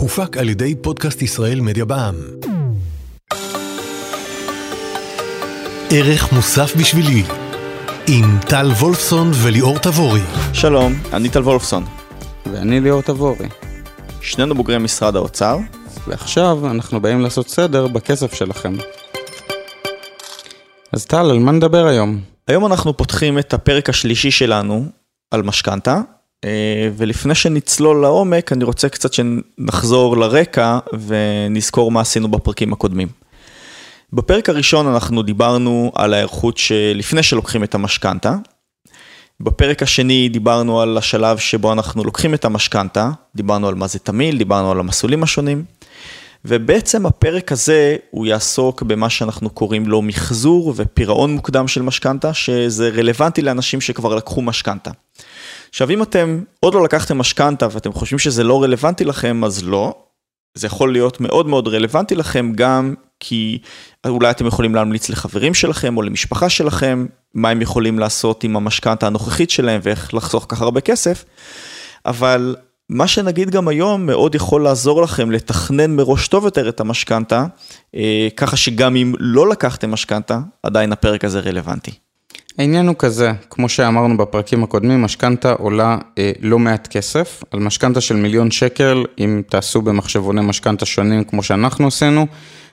הופק על ידי פודקאסט ישראל מדיה בע"מ. ערך מוסף בשבילי עם טל וולפסון וליאור תבורי. שלום, אני טל וולפסון. ואני ליאור תבורי. שנינו בוגרי משרד האוצר. ועכשיו אנחנו באים לעשות סדר בכסף שלכם. אז טל, על מה נדבר היום? היום אנחנו פותחים את הפרק השלישי שלנו על משכנתה, ולפני שנצלול לעומק, אני רוצה קצת שנחזור לרקע ונזכור מה עשינו בפרקים הקודמים. בפרק הראשון אנחנו דיברנו על ההיערכות שלפני שלוקחים את המשכנתה. בפרק השני דיברנו על השלב שבו אנחנו לוקחים את המשכנתה, דיברנו על מה זה תמיל, דיברנו על המסלולים השונים. ובעצם הפרק הזה הוא יעסוק במה שאנחנו קוראים לו מחזור ופירעון מוקדם של משכנתה, שזה רלוונטי לאנשים שכבר לקחו משכנתה. עכשיו אם אתם עוד לא לקחתם משכנתה ואתם חושבים שזה לא רלוונטי לכם, אז לא. זה יכול להיות מאוד מאוד רלוונטי לכם גם כי אולי אתם יכולים להמליץ לחברים שלכם או למשפחה שלכם, מה הם יכולים לעשות עם המשכנתה הנוכחית שלהם ואיך לחסוך כך הרבה כסף. אבל מה שנגיד גם היום מאוד יכול לעזור לכם לתכנן מראש טוב יותר את המשכנתה, אה, ככה שגם אם לא לקחתם משכנתה, עדיין הפרק הזה רלוונטי. העניין הוא כזה, כמו שאמרנו בפרקים הקודמים, משכנתה עולה אה, לא מעט כסף. על משכנתה של מיליון שקל, אם תעשו במחשבוני משכנתה שונים כמו שאנחנו עשינו,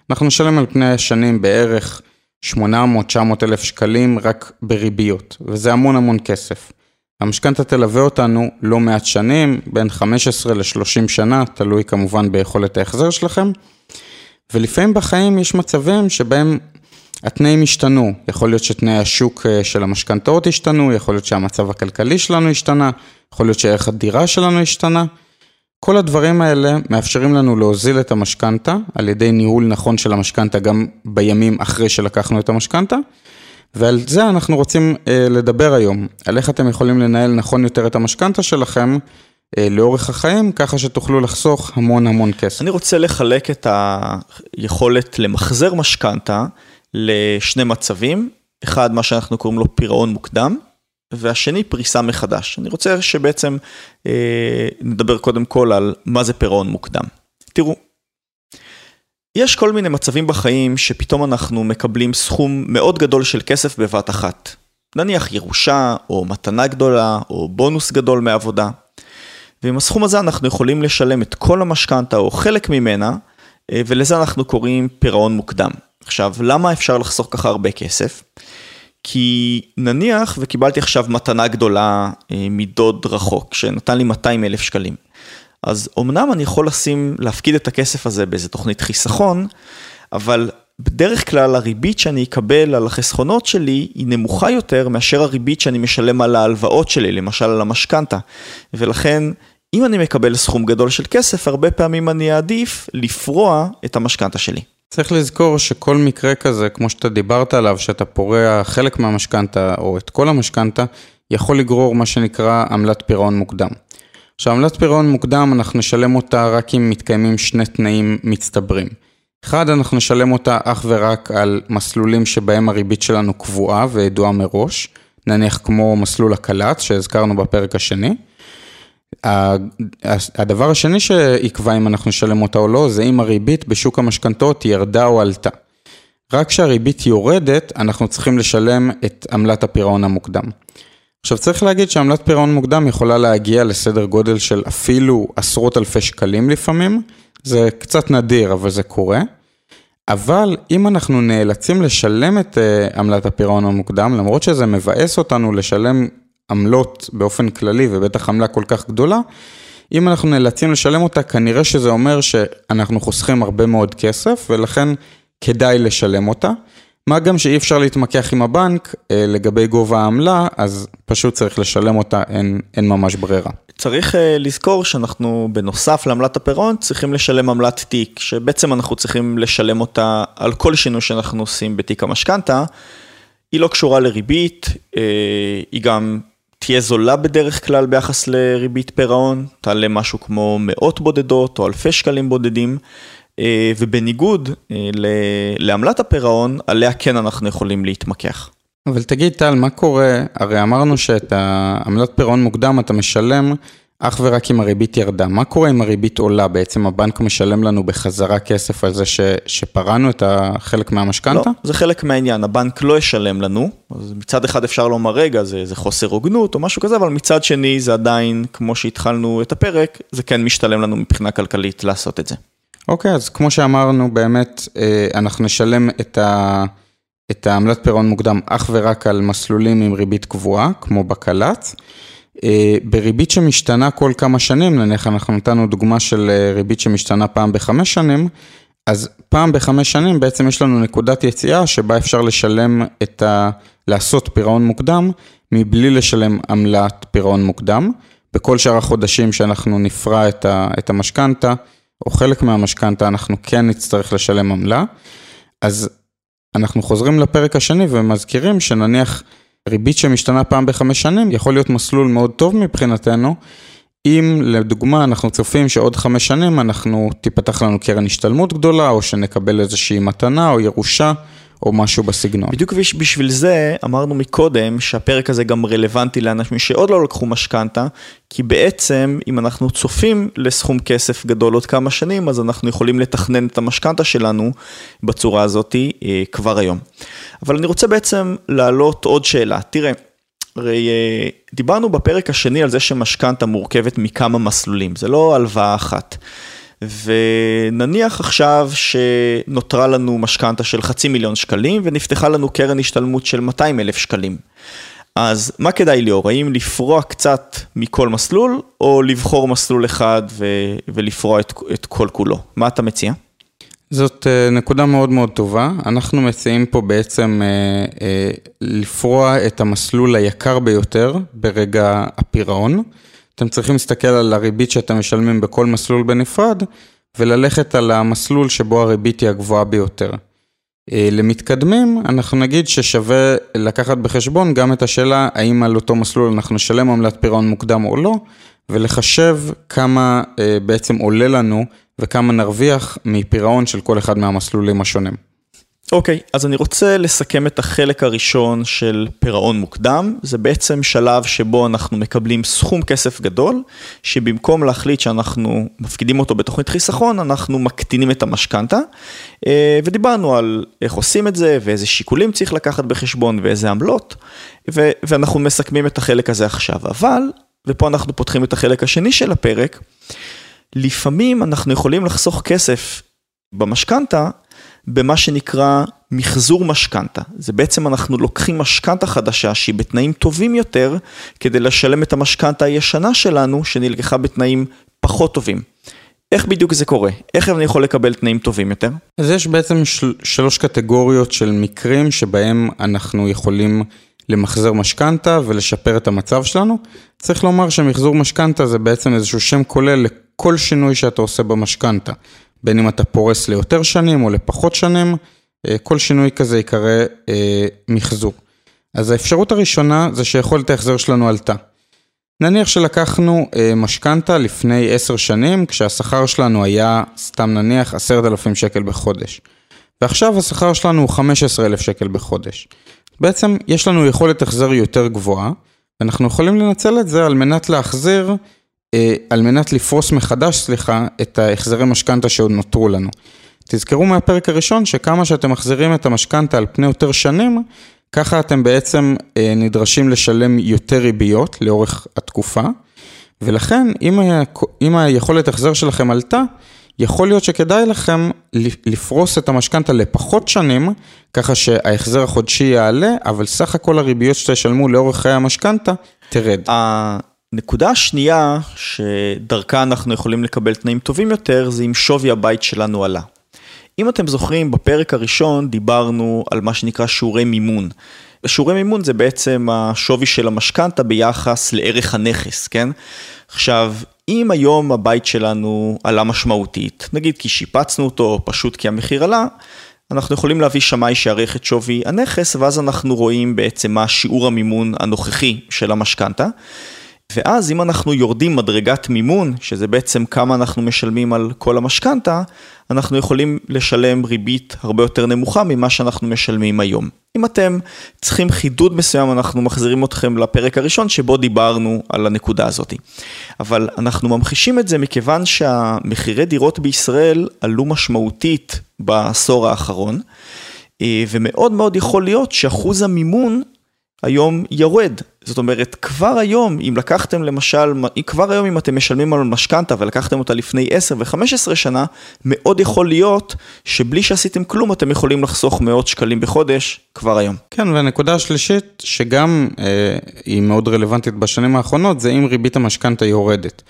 אנחנו נשלם על פני השנים בערך 800-900 אלף שקלים רק בריביות, וזה המון המון כסף. המשכנתה תלווה אותנו לא מעט שנים, בין 15 ל-30 שנה, תלוי כמובן ביכולת ההחזר שלכם. ולפעמים בחיים יש מצבים שבהם התנאים השתנו. יכול להיות שתנאי השוק אה, של המשכנתאות השתנו, יכול להיות שהמצב הכלכלי שלנו השתנה, יכול להיות שערך הדירה שלנו השתנה. כל הדברים האלה מאפשרים לנו להוזיל את המשכנתה על ידי ניהול נכון של המשכנתה גם בימים אחרי שלקחנו את המשכנתה. ועל זה אנחנו רוצים אה, לדבר היום, על איך אתם יכולים לנהל נכון יותר את המשכנתה שלכם אה, לאורך החיים, ככה שתוכלו לחסוך המון המון כסף. אני רוצה לחלק את היכולת למחזר משכנתה לשני מצבים, אחד מה שאנחנו קוראים לו פירעון מוקדם, והשני פריסה מחדש. אני רוצה שבעצם אה, נדבר קודם כל על מה זה פירעון מוקדם. תראו, יש כל מיני מצבים בחיים שפתאום אנחנו מקבלים סכום מאוד גדול של כסף בבת אחת. נניח ירושה, או מתנה גדולה, או בונוס גדול מעבודה. ועם הסכום הזה אנחנו יכולים לשלם את כל המשכנתה או חלק ממנה, אה, ולזה אנחנו קוראים פירעון מוקדם. עכשיו, למה אפשר לחסוך ככה הרבה כסף? כי נניח וקיבלתי עכשיו מתנה גדולה אה, מדוד רחוק, שנתן לי 200 אלף שקלים. אז אמנם אני יכול לשים, להפקיד את הכסף הזה באיזה תוכנית חיסכון, אבל בדרך כלל הריבית שאני אקבל על החסכונות שלי היא נמוכה יותר מאשר הריבית שאני משלם על ההלוואות שלי, למשל על המשכנתה. ולכן, אם אני מקבל סכום גדול של כסף, הרבה פעמים אני אעדיף לפרוע את המשכנתה שלי. צריך לזכור שכל מקרה כזה, כמו שאתה דיברת עליו, שאתה פורע חלק מהמשכנתה או את כל המשכנתה, יכול לגרור מה שנקרא עמלת פירעון מוקדם. עכשיו, עמלת פירעון מוקדם, אנחנו נשלם אותה רק אם מתקיימים שני תנאים מצטברים. אחד, אנחנו נשלם אותה אך ורק על מסלולים שבהם הריבית שלנו קבועה וידועה מראש, נניח כמו מסלול הקל"צ שהזכרנו בפרק השני. הדבר השני שיקבע אם אנחנו נשלם אותה או לא, זה אם הריבית בשוק המשכנתאות ירדה או עלתה. רק כשהריבית יורדת, אנחנו צריכים לשלם את עמלת הפירעון המוקדם. עכשיו צריך להגיד שעמלת פירעון מוקדם יכולה להגיע לסדר גודל של אפילו עשרות אלפי שקלים לפעמים, זה קצת נדיר אבל זה קורה. אבל אם אנחנו נאלצים לשלם את uh, עמלת הפירעון המוקדם, למרות שזה מבאס אותנו לשלם עמלות באופן כללי ובטח עמלה כל כך גדולה, אם אנחנו נאלצים לשלם אותה, כנראה שזה אומר שאנחנו חוסכים הרבה מאוד כסף ולכן כדאי לשלם אותה. מה גם שאי אפשר להתמקח עם הבנק אה, לגבי גובה העמלה, אז פשוט צריך לשלם אותה, אין, אין ממש ברירה. צריך אה, לזכור שאנחנו בנוסף לעמלת הפירעון צריכים לשלם עמלת תיק, שבעצם אנחנו צריכים לשלם אותה על כל שינוי שאנחנו עושים בתיק המשכנתה. היא לא קשורה לריבית, אה, היא גם תהיה זולה בדרך כלל ביחס לריבית פירעון, תעלה משהו כמו מאות בודדות או אלפי שקלים בודדים. אה, ובניגוד אה, לעמלת הפירעון, עליה כן אנחנו יכולים להתמקח. אבל תגיד טל, מה קורה, הרי אמרנו שאת העמלת פירעון מוקדם אתה משלם אך ורק אם הריבית ירדה. מה קורה אם הריבית עולה? בעצם הבנק משלם לנו בחזרה כסף על זה ש, שפרענו את החלק מהמשכנתה? לא, זה חלק מהעניין, הבנק לא ישלם לנו. אז מצד אחד אפשר לומר, רגע, זה, זה חוסר הוגנות או משהו כזה, אבל מצד שני זה עדיין, כמו שהתחלנו את הפרק, זה כן משתלם לנו מבחינה כלכלית לעשות את זה. אוקיי, אז כמו שאמרנו, באמת, אה, אנחנו נשלם את ה... את העמלת פירעון מוקדם אך ורק על מסלולים עם ריבית קבועה, כמו בקל"צ. אה, בריבית שמשתנה כל כמה שנים, נניח אנחנו נתנו דוגמה של אה, ריבית שמשתנה פעם בחמש שנים, אז פעם בחמש שנים בעצם יש לנו נקודת יציאה שבה אפשר לשלם את ה... לעשות פירעון מוקדם, מבלי לשלם עמלת פירעון מוקדם. בכל שאר החודשים שאנחנו נפרע את המשכנתה, או חלק מהמשכנתה, אנחנו כן נצטרך לשלם עמלה. אז אנחנו חוזרים לפרק השני ומזכירים שנניח ריבית שמשתנה פעם בחמש שנים יכול להיות מסלול מאוד טוב מבחינתנו. אם לדוגמה אנחנו צופים שעוד חמש שנים אנחנו תיפתח לנו קרן השתלמות גדולה או שנקבל איזושהי מתנה או ירושה או משהו בסגנון. בדיוק בשביל זה אמרנו מקודם שהפרק הזה גם רלוונטי לאנשים שעוד לא לקחו משכנתה, כי בעצם אם אנחנו צופים לסכום כסף גדול עוד כמה שנים, אז אנחנו יכולים לתכנן את המשכנתה שלנו בצורה הזאת אה, כבר היום. אבל אני רוצה בעצם להעלות עוד שאלה. תראה, הרי אה, דיברנו בפרק השני על זה שמשכנתה מורכבת מכמה מסלולים, זה לא הלוואה אחת. ונניח עכשיו שנותרה לנו משכנתה של חצי מיליון שקלים ונפתחה לנו קרן השתלמות של 200 אלף שקלים. אז מה כדאי ליאור, האם לפרוע קצת מכל מסלול או לבחור מסלול אחד ו- ולפרוע את, את כל כולו? מה אתה מציע? זאת אה, נקודה מאוד מאוד טובה. אנחנו מציעים פה בעצם אה, אה, לפרוע את המסלול היקר ביותר ברגע הפירעון. אתם צריכים להסתכל על הריבית שאתם משלמים בכל מסלול בנפרד, וללכת על המסלול שבו הריבית היא הגבוהה ביותר. למתקדמים, אנחנו נגיד ששווה לקחת בחשבון גם את השאלה האם על אותו מסלול אנחנו נשלם עמלת פירעון מוקדם או לא, ולחשב כמה בעצם עולה לנו וכמה נרוויח מפירעון של כל אחד מהמסלולים השונים. אוקיי, okay, אז אני רוצה לסכם את החלק הראשון של פירעון מוקדם. זה בעצם שלב שבו אנחנו מקבלים סכום כסף גדול, שבמקום להחליט שאנחנו מפקידים אותו בתוכנית חיסכון, אנחנו מקטינים את המשכנתה. אה, ודיברנו על איך עושים את זה, ואיזה שיקולים צריך לקחת בחשבון, ואיזה עמלות, ואנחנו מסכמים את החלק הזה עכשיו. אבל, ופה אנחנו פותחים את החלק השני של הפרק, לפעמים אנחנו יכולים לחסוך כסף במשכנתה במה שנקרא מחזור משכנתה. זה בעצם אנחנו לוקחים משכנתה חדשה שהיא בתנאים טובים יותר כדי לשלם את המשכנתה הישנה שלנו שנלקחה בתנאים פחות טובים. איך בדיוק זה קורה? איך אני יכול לקבל תנאים טובים יותר? אז יש בעצם של, שלוש קטגוריות של מקרים שבהם אנחנו יכולים למחזר משכנתה ולשפר את המצב שלנו. צריך לומר שמחזור משכנתה זה בעצם איזשהו שם כולל כל שינוי שאתה עושה במשכנתה, בין אם אתה פורס ליותר שנים או לפחות שנים, אה, כל שינוי כזה ייקרא אה, מחזור. אז האפשרות הראשונה זה שיכולת ההחזר שלנו עלתה. נניח שלקחנו אה, משכנתה לפני עשר שנים, כשהשכר שלנו היה, סתם נניח, עשרת אלפים שקל בחודש. ועכשיו השכר שלנו הוא חמש עשרה אלף שקל בחודש. בעצם יש לנו יכולת החזר יותר גבוהה, ואנחנו יכולים לנצל את זה על מנת להחזיר על מנת לפרוס מחדש, סליחה, את ההחזרי משכנתה שעוד נותרו לנו. תזכרו מהפרק הראשון שכמה שאתם מחזירים את המשכנתה על פני יותר שנים, ככה אתם בעצם אה, נדרשים לשלם יותר ריביות לאורך התקופה, ולכן אם, ה... אם היכולת החזר שלכם עלתה, יכול להיות שכדאי לכם לפרוס את המשכנתה לפחות שנים, ככה שההחזר החודשי יעלה, אבל סך הכל הריביות שתשלמו לאורך חיי המשכנתה תרד. נקודה השנייה שדרכה אנחנו יכולים לקבל תנאים טובים יותר זה אם שווי הבית שלנו עלה. אם אתם זוכרים, בפרק הראשון דיברנו על מה שנקרא שיעורי מימון. שיעורי מימון זה בעצם השווי של המשכנתה ביחס לערך הנכס, כן? עכשיו, אם היום הבית שלנו עלה משמעותית, נגיד כי שיפצנו אותו, או פשוט כי המחיר עלה, אנחנו יכולים להביא שמאי שיערך את שווי הנכס, ואז אנחנו רואים בעצם מה שיעור המימון הנוכחי של המשכנתה. ואז אם אנחנו יורדים מדרגת מימון, שזה בעצם כמה אנחנו משלמים על כל המשכנתה, אנחנו יכולים לשלם ריבית הרבה יותר נמוכה ממה שאנחנו משלמים היום. אם אתם צריכים חידוד מסוים, אנחנו מחזירים אתכם לפרק הראשון שבו דיברנו על הנקודה הזאת. אבל אנחנו ממחישים את זה מכיוון שהמחירי דירות בישראל עלו משמעותית בעשור האחרון, אה, ומאוד מאוד יכול להיות שאחוז המימון היום יורד. זאת אומרת, כבר היום, אם לקחתם למשל, כבר היום אם אתם משלמים על משכנתה ולקחתם אותה לפני 10 ו-15 שנה, מאוד יכול להיות שבלי שעשיתם כלום אתם יכולים לחסוך מאות שקלים בחודש כבר היום. כן, והנקודה השלישית, שגם אה, היא מאוד רלוונטית בשנים האחרונות, זה אם ריבית המשכנתה יורדת.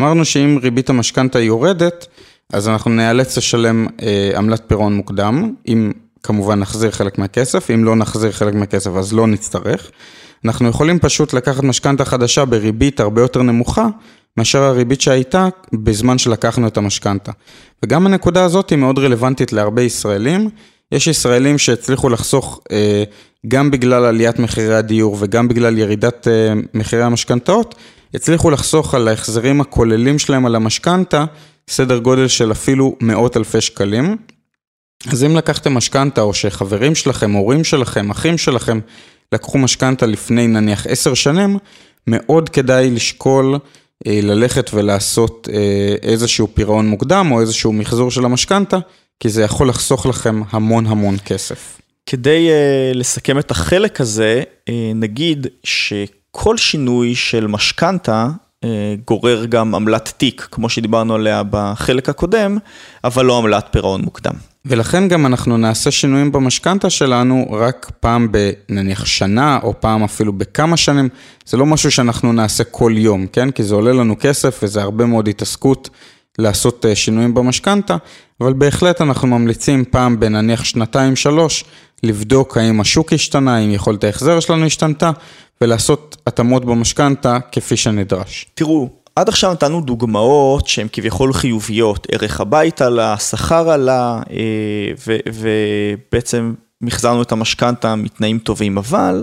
אמרנו שאם ריבית המשכנתה יורדת, אז אנחנו נאלץ לשלם אה, עמלת פירעון מוקדם, אם כמובן נחזיר חלק מהכסף, אם לא נחזיר חלק מהכסף אז לא נצטרך. אנחנו יכולים פשוט לקחת משכנתה חדשה בריבית הרבה יותר נמוכה מאשר הריבית שהייתה בזמן שלקחנו את המשכנתה. וגם הנקודה הזאת היא מאוד רלוונטית להרבה ישראלים. יש ישראלים שהצליחו לחסוך אה, גם בגלל עליית מחירי הדיור וגם בגלל ירידת אה, מחירי המשכנתאות, הצליחו לחסוך על ההחזרים הכוללים שלהם על המשכנתה סדר גודל של אפילו מאות אלפי שקלים. אז אם לקחתם משכנתה, או שחברים שלכם, הורים שלכם, אחים שלכם, לקחו משכנתה לפני נניח עשר שנים, מאוד כדאי לשקול אה, ללכת ולעשות אה, איזשהו פירעון מוקדם, או איזשהו מחזור של המשכנתה, כי זה יכול לחסוך לכם המון המון כסף. כדי uh, לסכם את החלק הזה, uh, נגיד שכל שינוי של משכנתה גורר גם עמלת תיק, כמו שדיברנו עליה בחלק הקודם, אבל לא עמלת פירעון מוקדם. ולכן גם אנחנו נעשה שינויים במשכנתה שלנו רק פעם בנניח שנה, או פעם אפילו בכמה שנים. זה לא משהו שאנחנו נעשה כל יום, כן? כי זה עולה לנו כסף וזה הרבה מאוד התעסקות לעשות אה, שינויים במשכנתה, אבל בהחלט אנחנו ממליצים פעם בנניח שנתיים שלוש, לבדוק האם השוק השתנה, האם יכולת ההחזר שלנו השתנתה, ולעשות התאמות במשכנתה כפי שנדרש. תראו, עד עכשיו נתנו דוגמאות שהן כביכול חיוביות, ערך הבית עלה, שכר עלה, אה, ובעצם מחזרנו את המשכנתה מתנאים טובים, אבל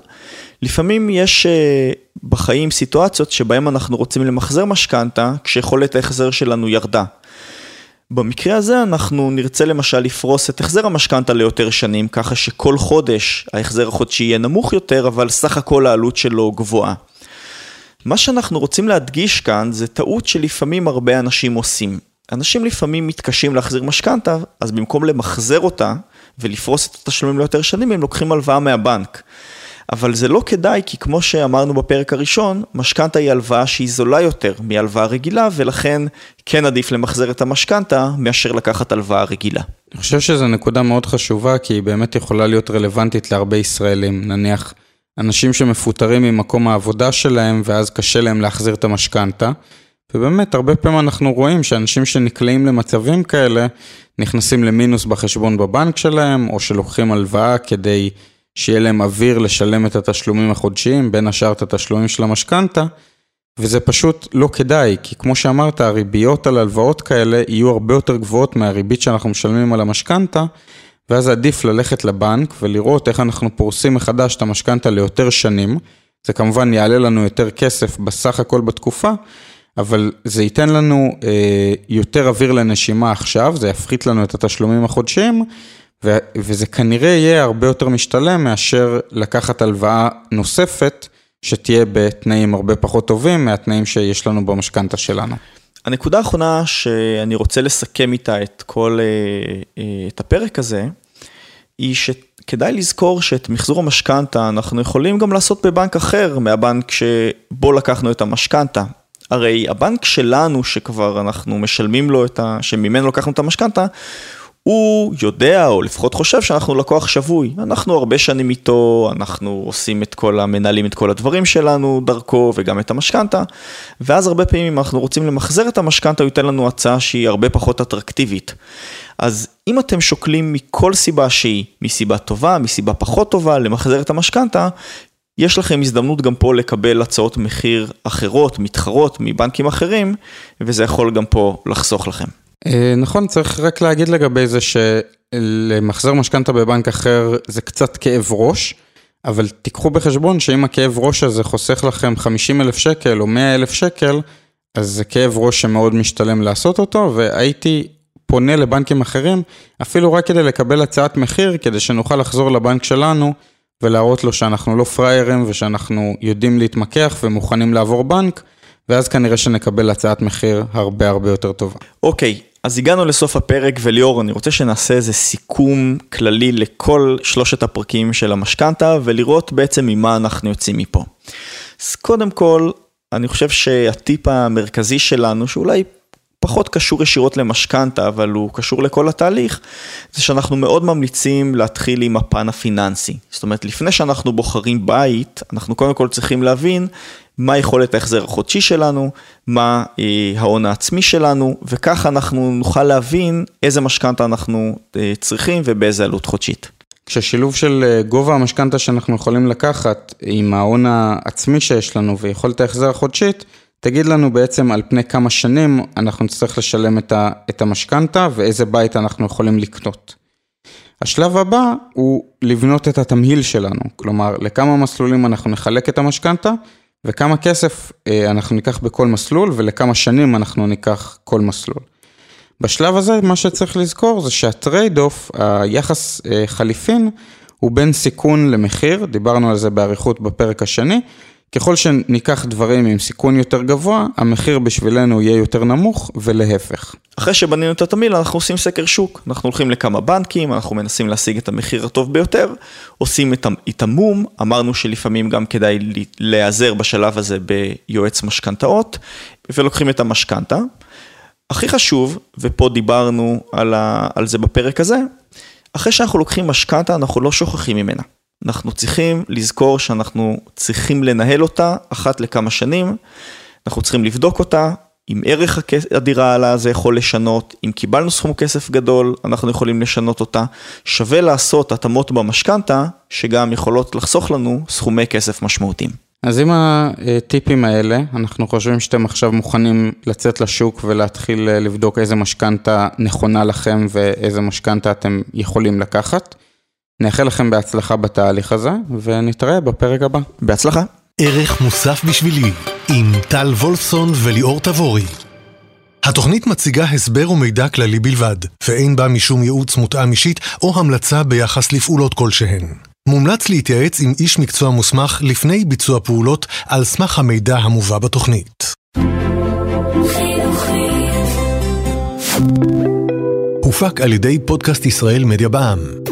לפעמים יש אה, בחיים סיטואציות שבהן אנחנו רוצים למחזר משכנתה כשיכולת ההחזר שלנו ירדה. במקרה הזה אנחנו נרצה למשל לפרוס את החזר המשכנתה ליותר שנים, ככה שכל חודש ההחזר החודשי יהיה נמוך יותר, אבל סך הכל העלות שלו גבוהה. מה שאנחנו רוצים להדגיש כאן זה טעות שלפעמים הרבה אנשים עושים. אנשים לפעמים מתקשים להחזיר משכנתה, אז במקום למחזר אותה ולפרוס את התשלומים ליותר שנים, הם לוקחים הלוואה מהבנק. אבל זה לא כדאי, כי כמו שאמרנו בפרק הראשון, משכנתה היא הלוואה שהיא זולה יותר מהלוואה רגילה, ולכן כן עדיף למחזר את המשכנתה מאשר לקחת הלוואה רגילה. אני חושב שזו נקודה מאוד חשובה, כי היא באמת יכולה להיות רלוונטית להרבה ישראלים. נניח, אנשים שמפוטרים ממקום העבודה שלהם ואז קשה להם להחזיר את המשכנתה. ובאמת, הרבה פעמים אנחנו רואים שאנשים שנקלעים למצבים כאלה, נכנסים למינוס בחשבון בבנק שלהם, או שלוקחים הלוואה כדי שיהיה להם אוויר לשלם את התשלומים החודשיים, בין השאר את התשלומים של המשכנתה, וזה פשוט לא כדאי, כי כמו שאמרת, הריביות על הלוואות כאלה יהיו הרבה יותר גבוהות מהריבית שאנחנו משלמים על המשכנתה, ואז עדיף ללכת לבנק ולראות איך אנחנו פורסים מחדש את המשכנתה ליותר שנים. זה כמובן יעלה לנו יותר כסף בסך הכל בתקופה, אבל זה ייתן לנו אה, יותר אוויר לנשימה עכשיו, זה יפחית לנו את התשלומים החודשיים, ו- וזה כנראה יהיה הרבה יותר משתלם מאשר לקחת הלוואה נוספת, שתהיה בתנאים הרבה פחות טובים מהתנאים שיש לנו במשכנתה שלנו. הנקודה האחרונה שאני רוצה לסכם איתה את כל, אה, אה, את הפרק הזה, היא שכדאי לזכור שאת מחזור המשכנתה אנחנו יכולים גם לעשות בבנק אחר מהבנק שבו לקחנו את המשכנתה. הרי הבנק שלנו שכבר אנחנו משלמים לו את ה... שממנו לקחנו את המשכנתה, הוא יודע, או לפחות חושב שאנחנו לקוח שבוי. אנחנו הרבה שנים איתו, אנחנו עושים את כל, המנהלים את כל הדברים שלנו דרכו, וגם את המשכנתה, ואז הרבה פעמים אם אנחנו רוצים למחזר את המשכנתה, הוא ייתן לנו הצעה שהיא הרבה פחות אטרקטיבית. אז אם אתם שוקלים מכל סיבה שהיא, מסיבה טובה, מסיבה פחות טובה, למחזר את המשכנתה, יש לכם הזדמנות גם פה לקבל הצעות מחיר אחרות, מתחרות, מבנקים אחרים, וזה יכול גם פה לחסוך לכם. אה, נכון, צריך רק להגיד לגבי זה שלמחזר משכנתה בבנק אחר זה קצת כאב ראש, אבל תיקחו בחשבון שאם הכאב ראש הזה חוסך לכם 50 אלף שקל או 100 אלף שקל, אז זה כאב ראש שמאוד משתלם לעשות אותו, והייתי פונה לבנקים אחרים, אפילו רק כדי לקבל הצעת מחיר, כדי שנוכל לחזור לבנק שלנו ולהראות לו שאנחנו לא פראיירים ושאנחנו יודעים להתמקח ומוכנים לעבור בנק, ואז כנראה שנקבל הצעת מחיר הרבה הרבה יותר טובה. אוקיי, אז הגענו לסוף הפרק, וליאור, אני רוצה שנעשה איזה סיכום כללי לכל שלושת הפרקים של המשכנתה, ולראות בעצם ממה אנחנו יוצאים מפה. אז קודם כל, אני חושב שהטיפ המרכזי שלנו, שאולי פחות קשור ישירות למשכנתה, אבל הוא קשור לכל התהליך, זה שאנחנו מאוד ממליצים להתחיל עם הפן הפיננסי. זאת אומרת, לפני שאנחנו בוחרים בית, אנחנו קודם כל צריכים להבין מה יכולת ההחזר החודשי שלנו, מה אה, ההון העצמי שלנו, וככה אנחנו נוכל להבין איזה משכנתה אנחנו אה, צריכים ובאיזה עלות חודשית. כששילוב של אה, גובה המשכנתה שאנחנו יכולים לקחת עם ההון העצמי שיש לנו ויכולת ההחזר החודשית, תגיד לנו בעצם על פני כמה שנים אנחנו נצטרך לשלם את המשכנתה ואיזה בית אנחנו יכולים לקנות. השלב הבא הוא לבנות את התמהיל שלנו, כלומר לכמה מסלולים אנחנו נחלק את המשכנתה וכמה כסף אה, אנחנו ניקח בכל מסלול ולכמה שנים אנחנו ניקח כל מסלול. בשלב הזה מה שצריך לזכור זה שה trade off, היחס אה, חליפין, הוא בין סיכון למחיר, דיברנו על זה באריכות בפרק השני, ככל שניקח דברים עם סיכון יותר גבוה, המחיר בשבילנו יהיה יותר נמוך ולהפך. אחרי שבנינו את התמהיל אנחנו עושים סקר שוק, אנחנו הולכים לכמה בנקים, אנחנו מנסים להשיג את המחיר הטוב ביותר, עושים את המו"מ, אמרנו שלפעמים גם כדאי להיעזר בשלב הזה ביועץ משכנתאות, ולוקחים את המשכנתה. הכי חשוב, ופה דיברנו על, ה, על זה בפרק הזה, אחרי שאנחנו לוקחים משכנתה אנחנו לא שוכחים ממנה. אנחנו צריכים לזכור שאנחנו צריכים לנהל אותה אחת לכמה שנים, אנחנו צריכים לבדוק אותה, אם ערך הדירה עלה זה יכול לשנות, אם קיבלנו סכום כסף גדול, אנחנו יכולים לשנות אותה. שווה לעשות התאמות במשכנתה, שגם יכולות לחסוך לנו סכומי כסף משמעותיים. אז עם הטיפים האלה, אנחנו חושבים שאתם עכשיו מוכנים לצאת לשוק ולהתחיל לבדוק איזה משכנתה נכונה לכם ואיזה משכנתה אתם יכולים לקחת. נאחל לכם בהצלחה בתהליך הזה, ונתראה בפרק הבא. בהצלחה. ערך מוסף בשבילי, עם טל וולפסון וליאור תבורי. התוכנית מציגה הסבר ומידע כללי בלבד, ואין בה משום ייעוץ מותאם אישית או המלצה ביחס לפעולות כלשהן. מומלץ להתייעץ עם איש מקצוע מוסמך לפני ביצוע פעולות על סמך המידע המובא בתוכנית. הופק על ידי פודקאסט ישראל מדיה בע"מ.